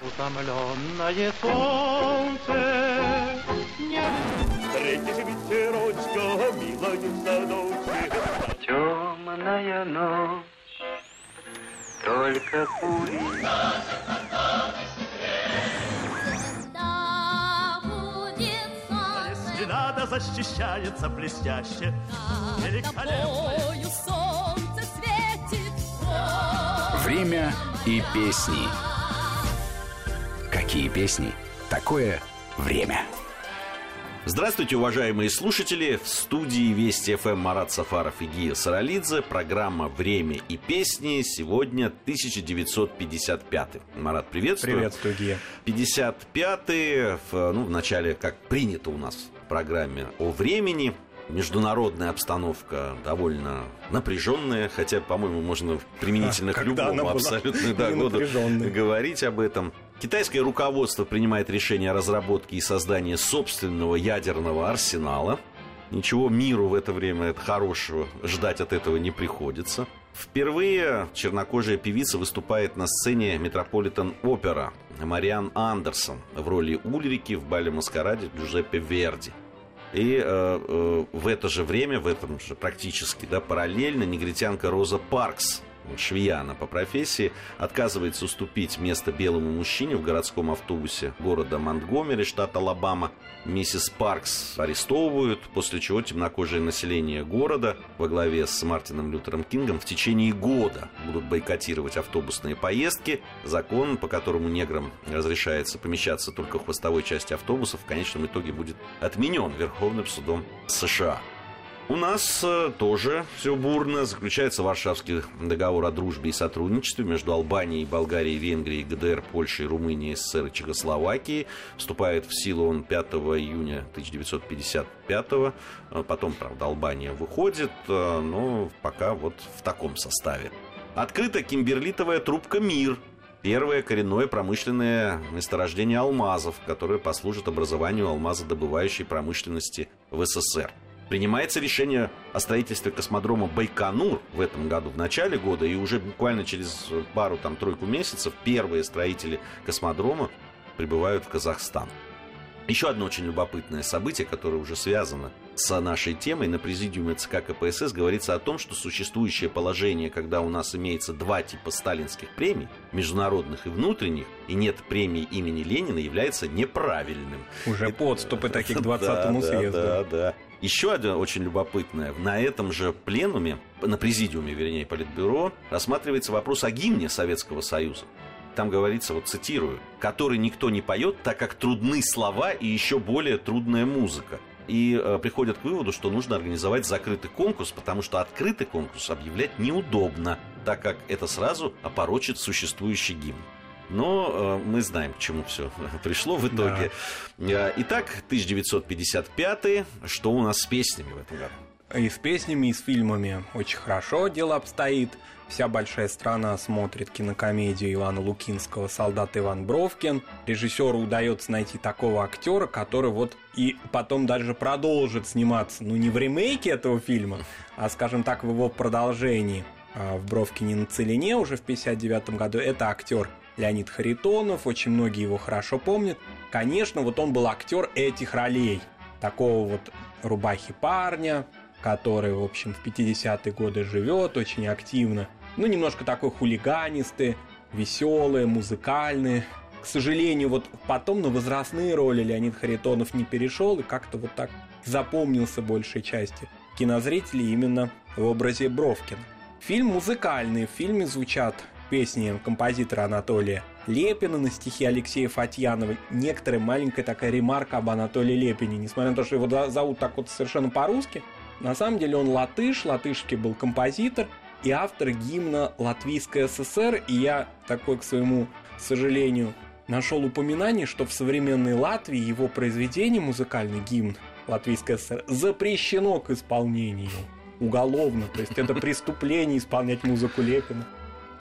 Утомленное солнце не... Встретишь ветерочка, милая в садочке. Темная ночь, только кури. Если надо, защищается блестяще. Великолепно. Время и песни. Какие песни? Такое время. Здравствуйте, уважаемые слушатели! В студии Вести ФМ Марат Сафаров и Гия Саралидзе. Программа «Время и песни». Сегодня 1955. Марат, приветствую. Приветствую, Гия. 55-й, в, ну, в начале, как принято у нас в программе о времени. Международная обстановка довольно напряженная, хотя, по-моему, можно применительно А, к любому абсолютно да, году говорить об этом. Китайское руководство принимает решение о разработке и создании собственного ядерного арсенала. Ничего миру в это время хорошего ждать от этого не приходится. Впервые чернокожая певица выступает на сцене Метрополитен Опера Мариан Андерсон в роли Ульрики в бале маскараде Джузеппе Верди. И э, э, в это же время, в этом же практически да, параллельно, негритянка Роза Паркс, швея она по профессии, отказывается уступить место белому мужчине в городском автобусе города Монтгомери, штат Алабама. Миссис Паркс арестовывают, после чего темнокожее население города во главе с Мартином Лютером Кингом в течение года будут бойкотировать автобусные поездки. Закон, по которому неграм разрешается помещаться только в хвостовой части автобусов, в конечном итоге будет отменен Верховным судом США. У нас э, тоже все бурно. Заключается Варшавский договор о дружбе и сотрудничестве между Албанией, Болгарией, Венгрией, ГДР, Польшей, Румынией, СССР и Чехословакией. Вступает в силу он 5 июня 1955 Э, Потом, правда, Албания выходит, э, но пока вот в таком составе. Открыта кимберлитовая трубка «Мир», Первое коренное промышленное месторождение алмазов, которое послужит образованию алмазодобывающей промышленности в СССР. Принимается решение о строительстве космодрома Байконур в этом году, в начале года, и уже буквально через пару, там, тройку месяцев первые строители космодрома прибывают в Казахстан. Еще одно очень любопытное событие, которое уже связано с нашей темой. На президиуме ЦК КПСС говорится о том, что существующее положение, когда у нас имеется два типа сталинских премий, международных и внутренних, и нет премии имени Ленина, является неправильным. Уже подступы такие к Да, 20-му да, съезду. Да, да. Еще одно очень любопытное. На этом же пленуме, на президиуме, вернее, Политбюро, рассматривается вопрос о гимне Советского Союза. Там говорится, вот цитирую, который никто не поет, так как трудны слова и еще более трудная музыка. И э, приходят к выводу, что нужно организовать закрытый конкурс, потому что открытый конкурс объявлять неудобно, так как это сразу опорочит существующий гимн. Но э, мы знаем, к чему все пришло в итоге. Э, Итак, 1955 что у нас с песнями в этом году? И с песнями, и с фильмами очень хорошо дело обстоит. Вся большая страна смотрит кинокомедию Ивана Лукинского «Солдат Иван Бровкин». Режиссеру удается найти такого актера, который вот и потом даже продолжит сниматься, ну не в ремейке этого фильма, а, скажем так, в его продолжении а, в Бровкине на целине уже в 59 году. Это актер Леонид Харитонов, очень многие его хорошо помнят. Конечно, вот он был актер этих ролей. Такого вот рубахи парня, который, в общем, в 50-е годы живет очень активно. Ну, немножко такой хулиганистый, веселый, музыкальный. К сожалению, вот потом на возрастные роли Леонид Харитонов не перешел и как-то вот так запомнился большей части кинозрителей именно в образе Бровкина. Фильм музыкальный, в фильме звучат песни композитора Анатолия Лепина на стихи Алексея Фатьянова. Некоторая маленькая такая ремарка об Анатолии Лепине. Несмотря на то, что его зовут так вот совершенно по-русски, на самом деле он латыш, латышский был композитор и автор гимна Латвийской ССР. И я такой, к своему сожалению, нашел упоминание, что в современной Латвии его произведение, музыкальный гимн Латвийской ССР, запрещено к исполнению уголовно. То есть это преступление исполнять музыку Лепина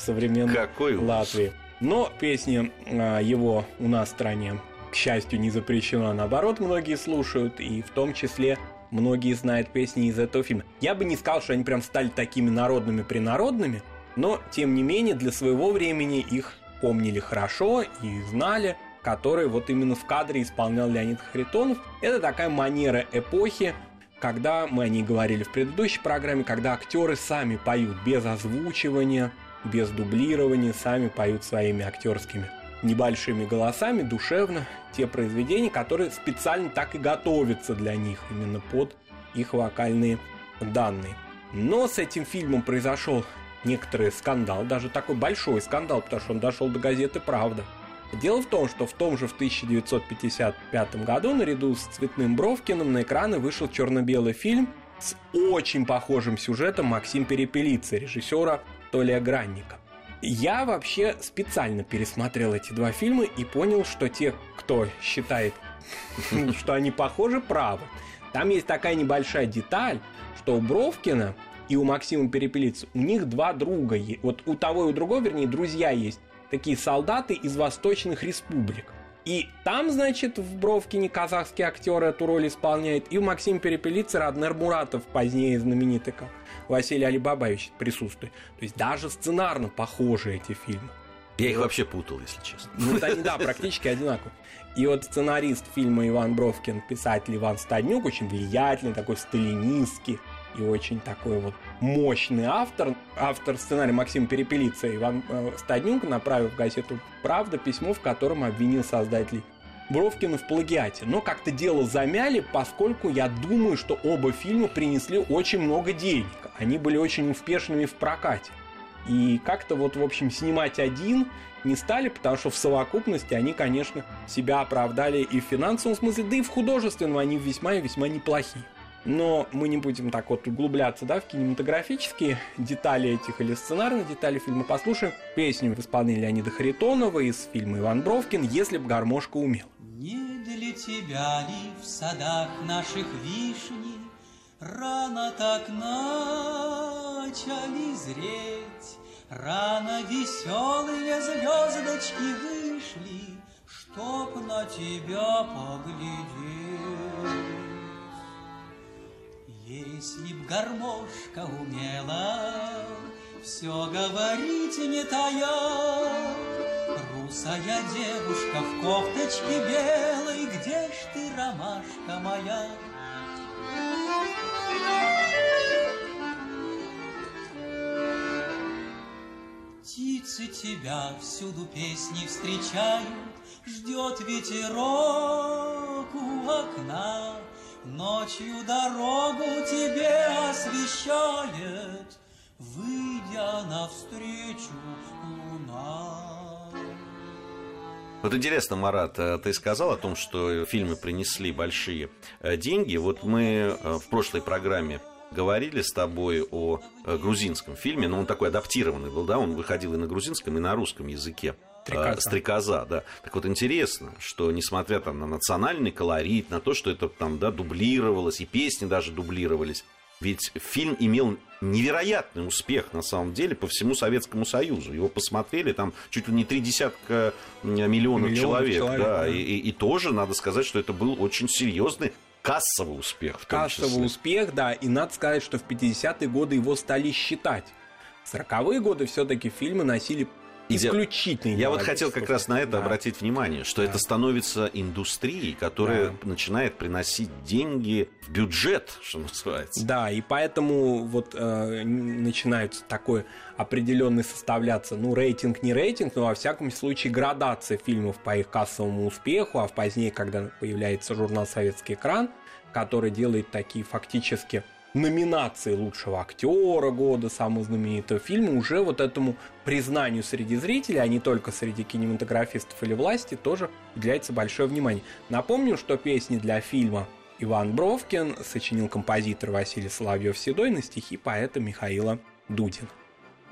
современной Какой. Латвии. Но песни а, его у нас в стране, к счастью, не запрещено, наоборот, многие слушают, и в том числе многие знают песни из этого фильма. Я бы не сказал, что они прям стали такими народными-принародными, но, тем не менее, для своего времени их помнили хорошо и знали, который вот именно в кадре исполнял Леонид Харитонов. Это такая манера эпохи, когда, мы о ней говорили в предыдущей программе, когда актеры сами поют без озвучивания, без дублирования, сами поют своими актерскими небольшими голосами, душевно, те произведения, которые специально так и готовятся для них, именно под их вокальные данные. Но с этим фильмом произошел некоторый скандал, даже такой большой скандал, потому что он дошел до газеты «Правда». Дело в том, что в том же в 1955 году наряду с Цветным Бровкиным на экраны вышел черно-белый фильм с очень похожим сюжетом Максим Перепелицы, режиссера Толия Гранника. Я вообще специально пересмотрел эти два фильма и понял, что те, кто считает, что они похожи, правы. Там есть такая небольшая деталь, что у Бровкина и у Максима Перепелицы у них два друга. Вот у того и у другого, вернее, друзья есть такие солдаты из восточных республик. И там, значит, в Бровкине казахский актер эту роль исполняет, и у Максима Перепелицы Раднер Муратов, позднее знаменитый как Василий Алибабаевич присутствует. То есть даже сценарно похожи эти фильмы. Я их вообще путал, если честно. Ну, они, да, практически одинаковые. И вот сценарист фильма Иван Бровкин, писатель Иван Стаднюк, очень влиятельный, такой сталинистский, и очень такой вот мощный автор. Автор сценария Максим Перепелица Иван э, Стаднюк направил в газету «Правда» письмо, в котором обвинил создателей Бровкина в плагиате. Но как-то дело замяли, поскольку я думаю, что оба фильма принесли очень много денег. Они были очень успешными в прокате. И как-то вот, в общем, снимать один не стали, потому что в совокупности они, конечно, себя оправдали и в финансовом смысле, да и в художественном они весьма и весьма неплохие. Но мы не будем так вот углубляться да, в кинематографические детали этих или сценарные детали фильма. Послушаем песню в исполнении Леонида Харитонова из фильма «Иван Бровкин» «Если б гармошка умел». Не для тебя ли в садах наших вишни Рано так начали зреть, Рано веселые звездочки вышли, Чтоб на тебя поглядеть. Если б гармошка умела Все говорить не тая, Русая девушка в кофточке белой, Где ж ты, ромашка моя? Птицы тебя всюду песни встречают, Ждет ветерок у окна, Ночью дорогу тебе освещает, Выйдя навстречу луна. Вот интересно, Марат, э, ты сказал о том, что фильмы принесли большие э, деньги. Вот мы э, в прошлой программе говорили с тобой о грузинском фильме, но он такой адаптированный был, да, он выходил и на грузинском, и на русском языке. Стрекоза. Стрекоза, да. Так вот интересно, что несмотря там на национальный колорит, на то, что это там, да, дублировалось, и песни даже дублировались, ведь фильм имел невероятный успех, на самом деле, по всему Советскому Союзу. Его посмотрели там чуть ли не три десятка миллионов Миллионов человек. человек, да, да. И, и- и тоже надо сказать, что это был очень серьезный кассовый успех. В том Кассовый числе. успех, да, и надо сказать, что в 50-е годы его стали считать. В 40-е годы все-таки фильмы носили исключительный Я вот хотел как раз на это Да. обратить внимание, что Да. это становится индустрией, которая Да. начинает приносить деньги в бюджет, что называется. Да, и поэтому вот э, начинается такой определенный составляться, ну, рейтинг не рейтинг, но во всяком случае градация фильмов по их кассовому успеху, а в позднее, когда появляется журнал «Советский экран», который делает такие фактически номинации лучшего актера года, самого знаменитого фильма, уже вот этому признанию среди зрителей, а не только среди кинематографистов или власти, тоже уделяется большое внимание. Напомню, что песни для фильма Иван Бровкин сочинил композитор Василий Соловьев-Седой на стихи поэта Михаила Дудина.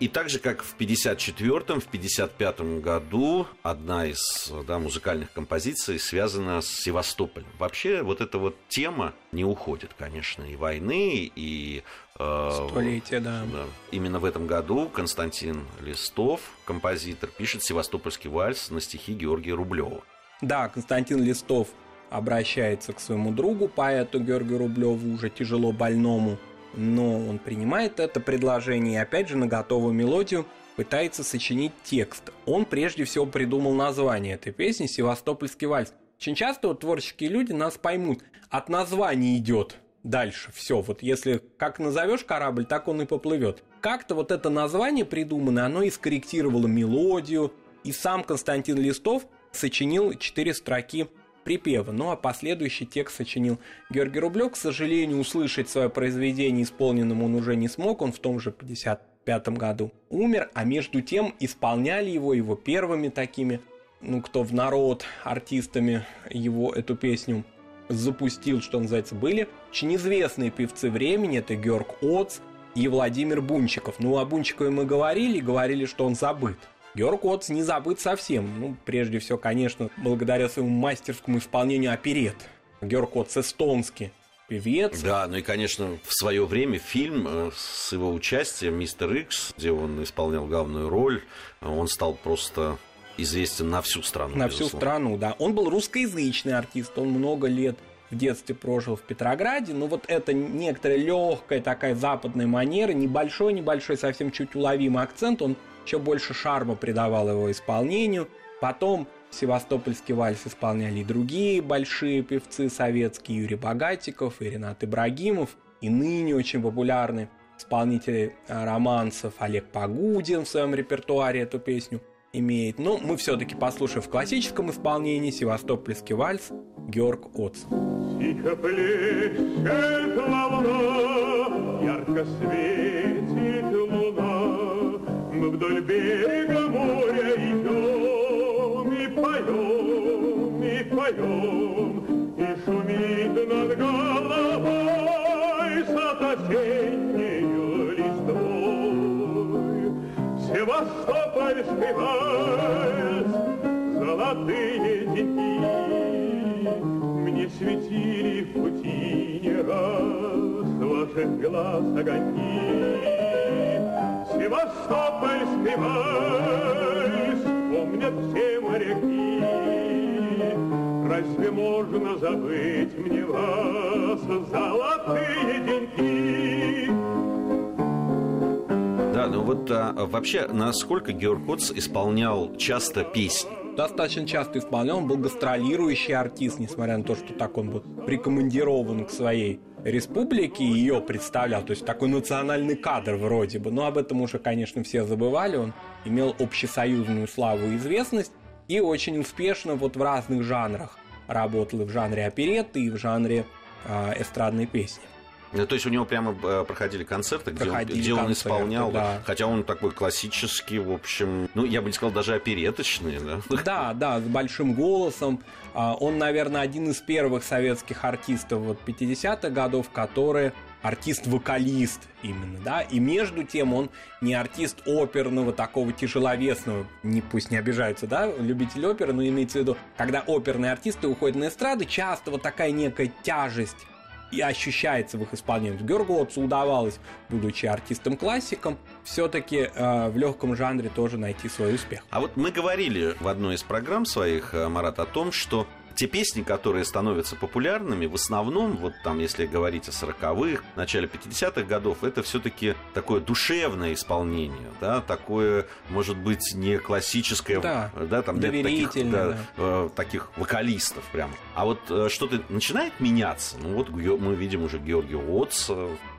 И так же, как в 54-м, в 55-м году одна из да, музыкальных композиций связана с Севастополем. Вообще вот эта вот тема не уходит, конечно, и войны, и... э, Столетие, да. Да. Именно в этом году Константин Листов, композитор, пишет «Севастопольский вальс» на стихи Георгия Рублева. Да, Константин Листов обращается к своему другу, поэту Георгию Рублеву, уже тяжело больному, но он принимает это предложение и опять же на готовую мелодию пытается сочинить текст. Он прежде всего придумал название этой песни «Севастопольский вальс». Очень часто вот творческие люди нас поймут. От названия идет дальше все. Вот если как назовешь корабль, так он и поплывет. Как-то вот это название придуманное, оно и скорректировало мелодию. И сам Константин Листов сочинил четыре строки припева. Ну а последующий текст сочинил Георгий Рублев. К сожалению, услышать свое произведение исполненным он уже не смог. Он в том же 55 году умер, а между тем исполняли его его первыми такими, ну кто в народ, артистами его эту песню запустил, что называется, были очень известные певцы времени. Это Георг Оц и Владимир Бунчиков. Ну, о Бунчикове мы говорили, говорили, что он забыт. Георг Отц не забыт совсем. Ну, прежде всего, конечно, благодаря своему мастерскому исполнению оперет. Георг Отц эстонский певец. Да, ну и, конечно, в свое время фильм э, с его участием «Мистер Икс», где он исполнял главную роль, он стал просто известен на всю страну. На безусловно. всю страну, да. Он был русскоязычный артист, он много лет в детстве прожил в Петрограде, но вот это некоторая легкая такая западная манера, небольшой-небольшой, совсем чуть уловимый акцент, он еще больше шарма придавал его исполнению. Потом Севастопольский вальс исполняли и другие большие певцы советские, Юрий Богатиков и Ренат Ибрагимов, и ныне очень популярны исполнители а, романсов Олег Погудин в своем репертуаре эту песню имеет. Но мы все-таки послушаем в классическом исполнении Севастопольский вальс Георг волна, ярко светит мы вдоль берега моря идем и поем, и поем, и шумит над головой сад осеннею листвой. Севастопольский вальс, золотые деньги, мне светили в пути не раз ваших глаз огоньки. Севастопольский вальс помнят все моряки. Разве можно забыть мне вас, золотые деньги? Да, ну вот а, вообще, насколько Георг Коц исполнял часто песни? достаточно часто исполнял. Он был гастролирующий артист, несмотря на то, что так он был прикомандирован к своей республике и ее представлял. То есть такой национальный кадр вроде бы. Но об этом уже, конечно, все забывали. Он имел общесоюзную славу и известность. И очень успешно вот в разных жанрах работал и в жанре оперетты, и в жанре э, эстрадной песни. Ну, то есть у него прямо э, проходили концерты, где, проходили он, где концерты, он исполнял, да. хотя он такой классический, в общем, ну, я бы не сказал, даже опереточный, да? Да, да, с большим голосом. А, он, наверное, один из первых советских артистов вот 50-х годов, который артист-вокалист именно, да, и между тем он не артист оперного, такого тяжеловесного, не, пусть не обижаются, да, любитель оперы, но имеется в виду, когда оперные артисты уходят на эстрады, часто вот такая некая тяжесть и ощущается в их исполнении. Георгу Отцу удавалось, будучи артистом-классиком, все-таки э, в легком жанре тоже найти свой успех. А вот мы говорили в одной из программ своих, э, Марат, о том, что те песни, которые становятся популярными, в основном, вот там, если говорить о 40-х, начале 50-х годов, это все-таки такое душевное исполнение, да, такое, может быть, не классическое, да, да там нет таких, да, да. Э, таких вокалистов прям. А вот э, что-то начинает меняться. Ну вот мы видим уже Георгия Отца,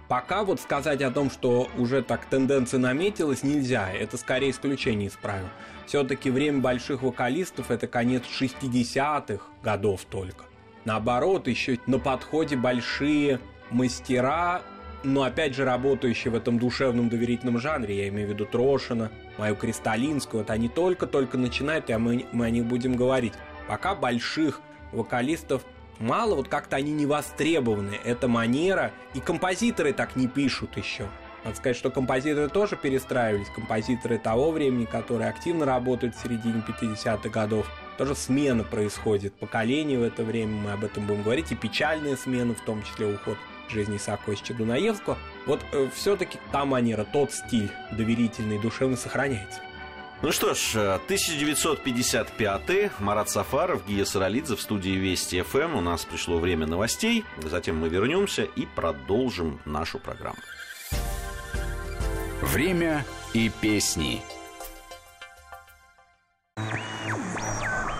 Пока вот сказать о том, что уже так тенденция наметилась, нельзя. Это скорее исключение из правил. Все-таки время больших вокалистов это конец 60-х годов только. Наоборот, еще на подходе большие мастера, но опять же работающие в этом душевном доверительном жанре, я имею в виду Трошина, мою Кристалинскую, вот они только-только начинают, и мы, мы о них будем говорить. Пока больших вокалистов мало, вот как-то они не востребованы, эта манера, и композиторы так не пишут еще. Надо сказать, что композиторы тоже перестраивались. Композиторы того времени, которые активно работают в середине 50-х годов, тоже смена происходит. Поколение в это время, мы об этом будем говорить, и печальная смена, в том числе уход жизни Исааковича Дунаевского. Вот э, все-таки та манера, тот стиль доверительный, душевный сохраняется. Ну что ж, э, 1955 Марат Сафаров, Гия Саралидзе в студии Вести ФМ. Эм. У нас пришло время новостей. Затем мы вернемся и продолжим нашу программу. Время и песни.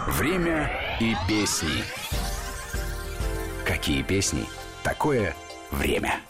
Время и песни. Какие песни? Такое время.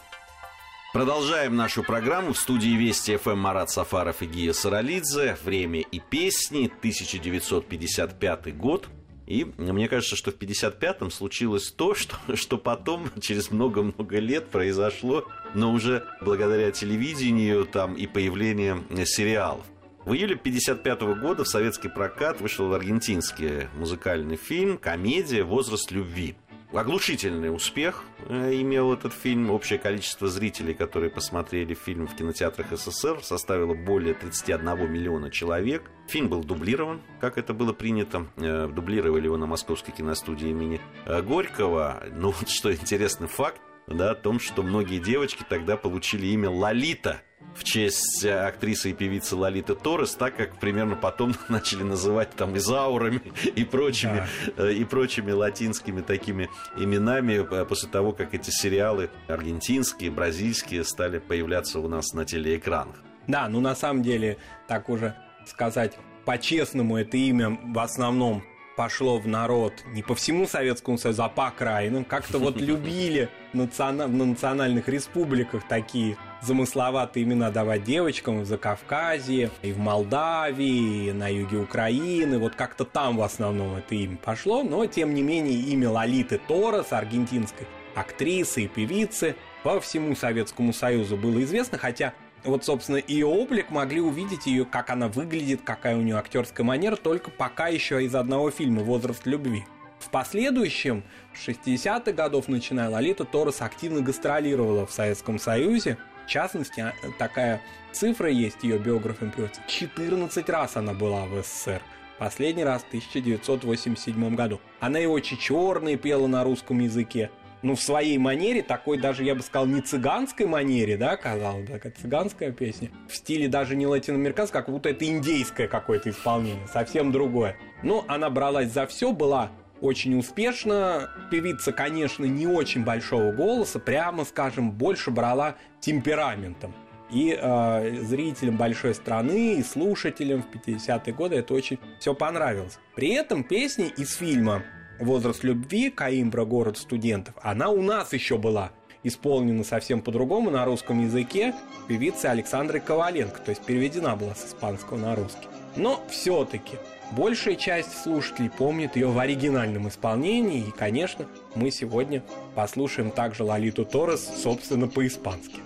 Продолжаем нашу программу в студии Вести ФМ Марат Сафаров и Гия Саралидзе. Время и песни, 1955 год. И мне кажется, что в 55-м случилось то, что, что потом, через много-много лет, произошло, но уже благодаря телевидению там и появлению сериалов. В июле 1955 года в советский прокат вышел аргентинский музыкальный фильм «Комедия. Возраст любви». Оглушительный успех э, имел этот фильм. Общее количество зрителей, которые посмотрели фильм в кинотеатрах СССР, составило более 31 миллиона человек. Фильм был дублирован, как это было принято. Э, дублировали его на московской киностудии имени э, Горького. Ну, вот что интересный факт, да, о том, что многие девочки тогда получили имя Лолита – в честь актрисы и певицы Лолиты Торрес, так как примерно потом начали называть там изаурами и прочими, да. Э, и прочими латинскими такими именами э, после того, как эти сериалы аргентинские, бразильские стали появляться у нас на телеэкранах. Да, ну на самом деле, так уже сказать по-честному, это имя в основном пошло в народ не по всему Советскому Союзу, а по окраинам. Как-то вот любили в национальных республиках такие замысловатые имена давать девочкам в Закавказье, и в Молдавии, и на юге Украины. Вот как-то там в основном это имя пошло. Но, тем не менее, имя Лолиты Торос, аргентинской актрисы и певицы, по всему Советскому Союзу было известно, хотя вот, собственно, ее облик могли увидеть ее, как она выглядит, какая у нее актерская манера, только пока еще из одного фильма «Возраст любви». В последующем, в 60-х годов, начиная, Лолита Торрес активно гастролировала в Советском Союзе. В частности, а, такая цифра есть, ее биографом приводится. 14 раз она была в СССР. Последний раз в 1987 году. Она и очень черные пела на русском языке ну, в своей манере, такой даже, я бы сказал, не цыганской манере, да, казалось бы, такая цыганская песня, в стиле даже не латиноамериканской, как будто это индейское какое-то исполнение, совсем другое. Но она бралась за все, была очень успешно. Певица, конечно, не очень большого голоса, прямо скажем, больше брала темпераментом. И э, зрителям большой страны, и слушателям в 50-е годы это очень все понравилось. При этом песни из фильма «Возраст любви», «Каимбра. Город студентов», она у нас еще была исполнена совсем по-другому на русском языке певицей Александрой Коваленко, то есть переведена была с испанского на русский. Но все-таки большая часть слушателей помнит ее в оригинальном исполнении, и, конечно, мы сегодня послушаем также Лолиту Торрес, собственно, по-испански.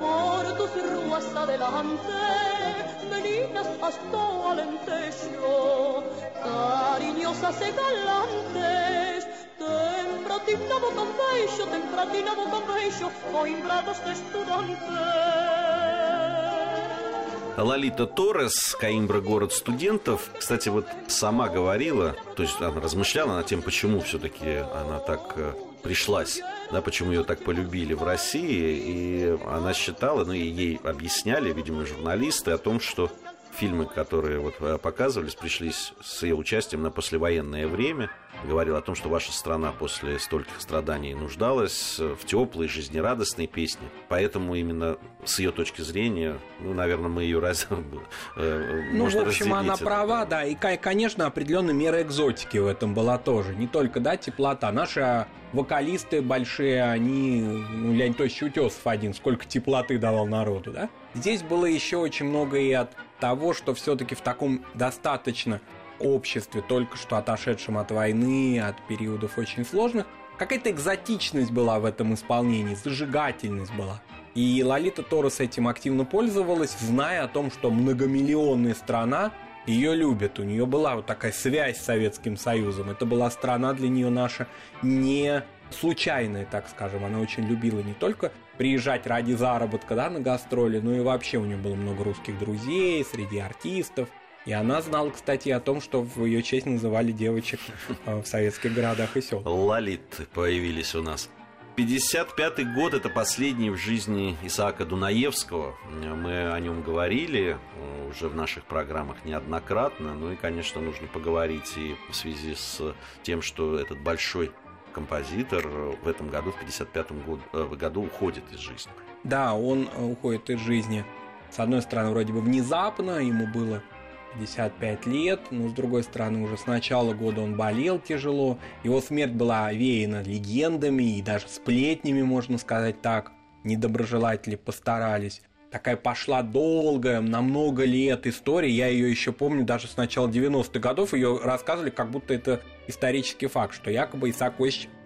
Por tus ruas adelante, meninas hasta alentejo, cariñosas y galantes, tempratinavo con bello, tempratinavo con bello, coimbrados de estudiantes. Лолита Торрес, Каимбра город студентов, кстати, вот сама говорила, то есть она размышляла над тем, почему все-таки она так э, пришлась, да, почему ее так полюбили в России, и она считала, ну и ей объясняли, видимо, журналисты о том, что фильмы, которые вот э, показывались, пришлись с ее участием на послевоенное время. Говорил о том, что ваша страна после стольких страданий нуждалась э, в теплой, жизнерадостной песне. Поэтому именно с ее точки зрения, ну, наверное, мы ее раз... Э, ну, в общем, она права, да. И, конечно, определенная мера экзотики в этом была тоже. Не только, да, теплота. Наши вокалисты большие, они... Ну, Леонид Тович Утесов один, сколько теплоты давал народу, да? Здесь было еще очень много и от того, что все-таки в таком достаточно обществе, только что отошедшем от войны, от периодов очень сложных, какая-то экзотичность была в этом исполнении, зажигательность была. И Лолита Торрес этим активно пользовалась, зная о том, что многомиллионная страна ее любит. У нее была вот такая связь с Советским Союзом. Это была страна для нее наша не случайная, так скажем. Она очень любила не только приезжать ради заработка да, на гастроли, но и вообще у нее было много русских друзей среди артистов. И она знала, кстати, о том, что в ее честь называли девочек э, в советских городах и селах. Лолит появились у нас. 55-й год – это последний в жизни Исаака Дунаевского. Мы о нем говорили э, уже в наших программах неоднократно. Ну и, конечно, нужно поговорить и в связи с тем, что этот большой композитор в этом году, в 55 году, э, году уходит из жизни. Да, он э, уходит из жизни. С одной стороны, вроде бы внезапно, ему было 55 лет, но с другой стороны, уже с начала года он болел тяжело. Его смерть была овеяна легендами и даже сплетнями, можно сказать так. Недоброжелатели постарались. Такая пошла долгая, на много лет история. Я ее еще помню даже с начала 90-х годов. Ее рассказывали, как будто это исторический факт, что якобы Исаак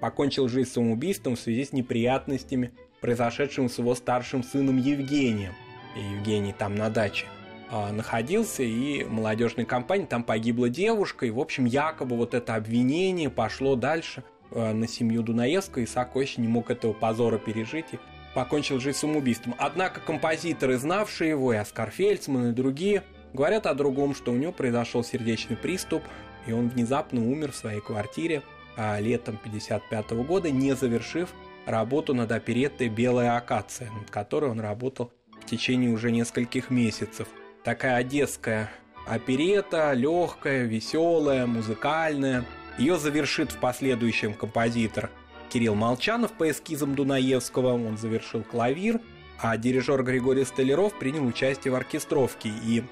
покончил жизнь самоубийством в связи с неприятностями, произошедшими с его старшим сыном Евгением. И Евгений там на даче а, находился, и молодежной компании там погибла девушка, и, в общем, якобы вот это обвинение пошло дальше а, на семью Дунаевского, и Исаак не мог этого позора пережить, и покончил жизнь самоубийством. Однако композиторы, знавшие его, и Оскар Фельдсман, и другие, говорят о другом, что у него произошел сердечный приступ, и он внезапно умер в своей квартире а летом 1955 года, не завершив работу над опереттой «Белая акация», над которой он работал в течение уже нескольких месяцев. Такая одесская оперета, легкая, веселая, музыкальная. Ее завершит в последующем композитор Кирилл Молчанов по эскизам Дунаевского, он завершил клавир, а дирижер Григорий Столяров принял участие в оркестровке. И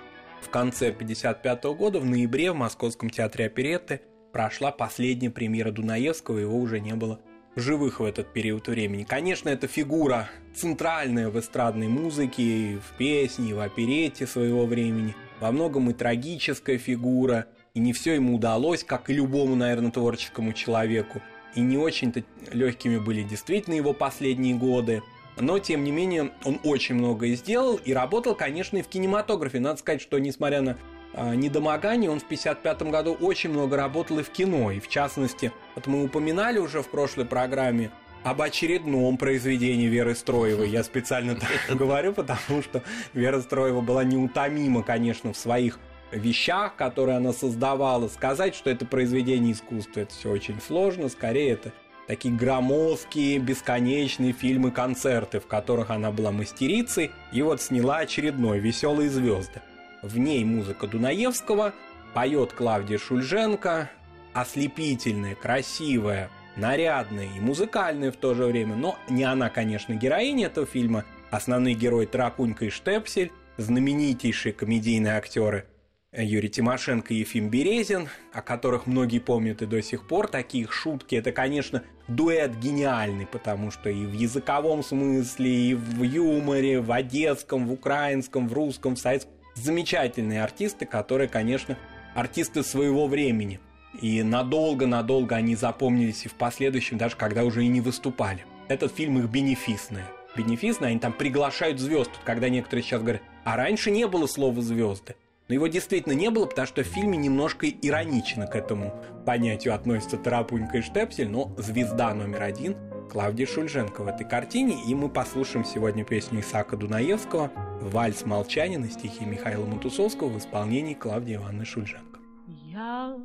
в конце 1955 года, в ноябре, в Московском театре оперетты прошла последняя премьера Дунаевского, его уже не было в живых в этот период времени. Конечно, это фигура центральная в эстрадной музыке, в песне, в оперете своего времени. Во многом и трагическая фигура, и не все ему удалось, как и любому, наверное, творческому человеку и не очень-то легкими были действительно его последние годы. Но, тем не менее, он очень многое сделал и работал, конечно, и в кинематографе. Надо сказать, что, несмотря на э, недомогание, он в 1955 году очень много работал и в кино. И, в частности, вот мы упоминали уже в прошлой программе об очередном произведении Веры Строевой. Я специально так говорю, потому что Вера Строева была неутомима, конечно, в своих вещах, которые она создавала. Сказать, что это произведение искусства, это все очень сложно. Скорее, это такие громоздкие, бесконечные фильмы-концерты, в которых она была мастерицей, и вот сняла очередной «Веселые звезды». В ней музыка Дунаевского, поет Клавдия Шульженко, ослепительная, красивая, нарядная и музыкальная в то же время, но не она, конечно, героиня этого фильма, основные герои Тарапунька и Штепсель, знаменитейшие комедийные актеры Юрий Тимошенко и Ефим Березин, о которых многие помнят и до сих пор, такие шутки. Это, конечно, дуэт гениальный, потому что и в языковом смысле, и в юморе, в одесском, в украинском, в русском, в советском. Замечательные артисты, которые, конечно, артисты своего времени. И надолго-надолго они запомнились и в последующем, даже когда уже и не выступали. Этот фильм их бенефисный. Бенефисный, они там приглашают звезд. Когда некоторые сейчас говорят, а раньше не было слова звезды. Но его действительно не было, потому что в фильме немножко иронично к этому понятию относятся Тарапунька и Штепсель, но звезда номер один Клавдия Шульженко в этой картине, и мы послушаем сегодня песню Исаака Дунаевского «Вальс молчания» на стихи Михаила Матусовского в исполнении Клавдии Ивановны Шульженко. Я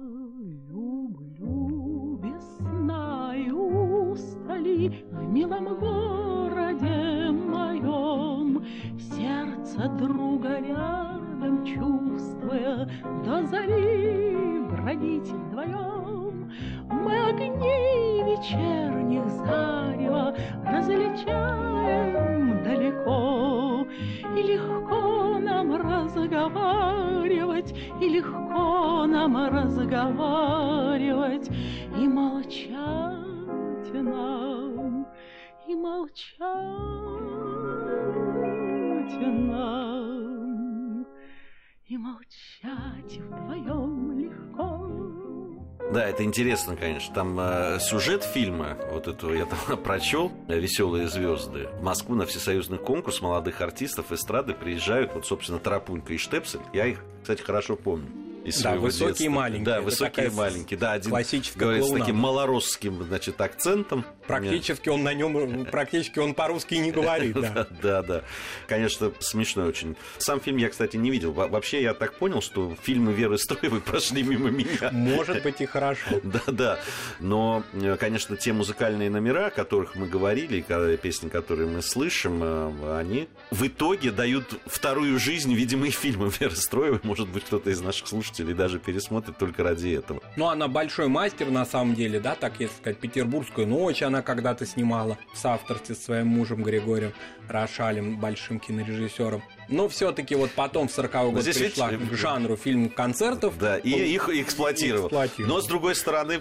люблю весною стали в милом Да, это интересно, конечно. Там э, сюжет фильма, вот этого я там прочел, «Веселые звезды». В Москву на всесоюзный конкурс молодых артистов эстрады приезжают, вот, собственно, Тарапунька и Штепсель. Я их, кстати, хорошо помню. Из да, высокие детства. и маленькие. Да, высокие и маленькие. Да, один говорит с таким малоросским, значит, акцентом. Практически он на нем, практически он по-русски не говорит, да. Да, да. Конечно, смешно очень. Сам фильм я, кстати, не видел. Вообще, я так понял, что фильмы Веры Строевой прошли мимо меня. Может быть и хорошо. Да, да. Но, э, конечно, те музыкальные номера, о которых мы говорили, песни, которые мы слышим, э, они в итоге дают вторую жизнь, видимо, и фильмам Веры Строевой. Может быть, кто-то из наших слушателей даже пересмотрит только ради этого. Ну, она большой мастер, на самом деле, да, так если сказать, «Петербургскую ночь» она когда-то снимала в соавторстве с своим мужем Григорием Рошалем, большим кинорежиссером. Но все-таки вот потом в 40-й год Здесь пришла ведь... к жанру фильм-концертов. Да, и их эксплуатировал. эксплуатировал. Но, с другой стороны,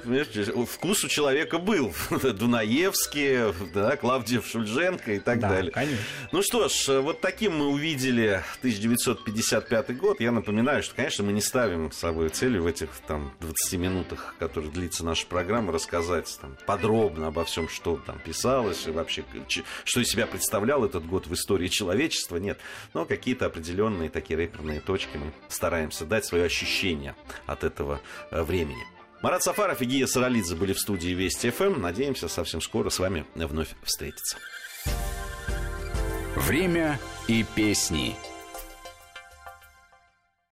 вкус у человека был. Дунаевский, да, Клавдиев Шульженко и так да, далее. конечно. Ну что ж, вот таким мы увидели 1955 год. Я напоминаю, что, конечно, мы не ставим с собой целью в этих там 20 минутах, которые длится наша программа, рассказать там, подробно обо всем, что там писалось, и вообще, что из себя представлял этот год в истории человечества. Нет. Но какие-то определенные такие реперные точки мы стараемся дать свое ощущение от этого э, времени. Марат Сафаров и Гия Саралидзе были в студии Вести ФМ. Надеемся совсем скоро с вами вновь встретиться. Время и песни.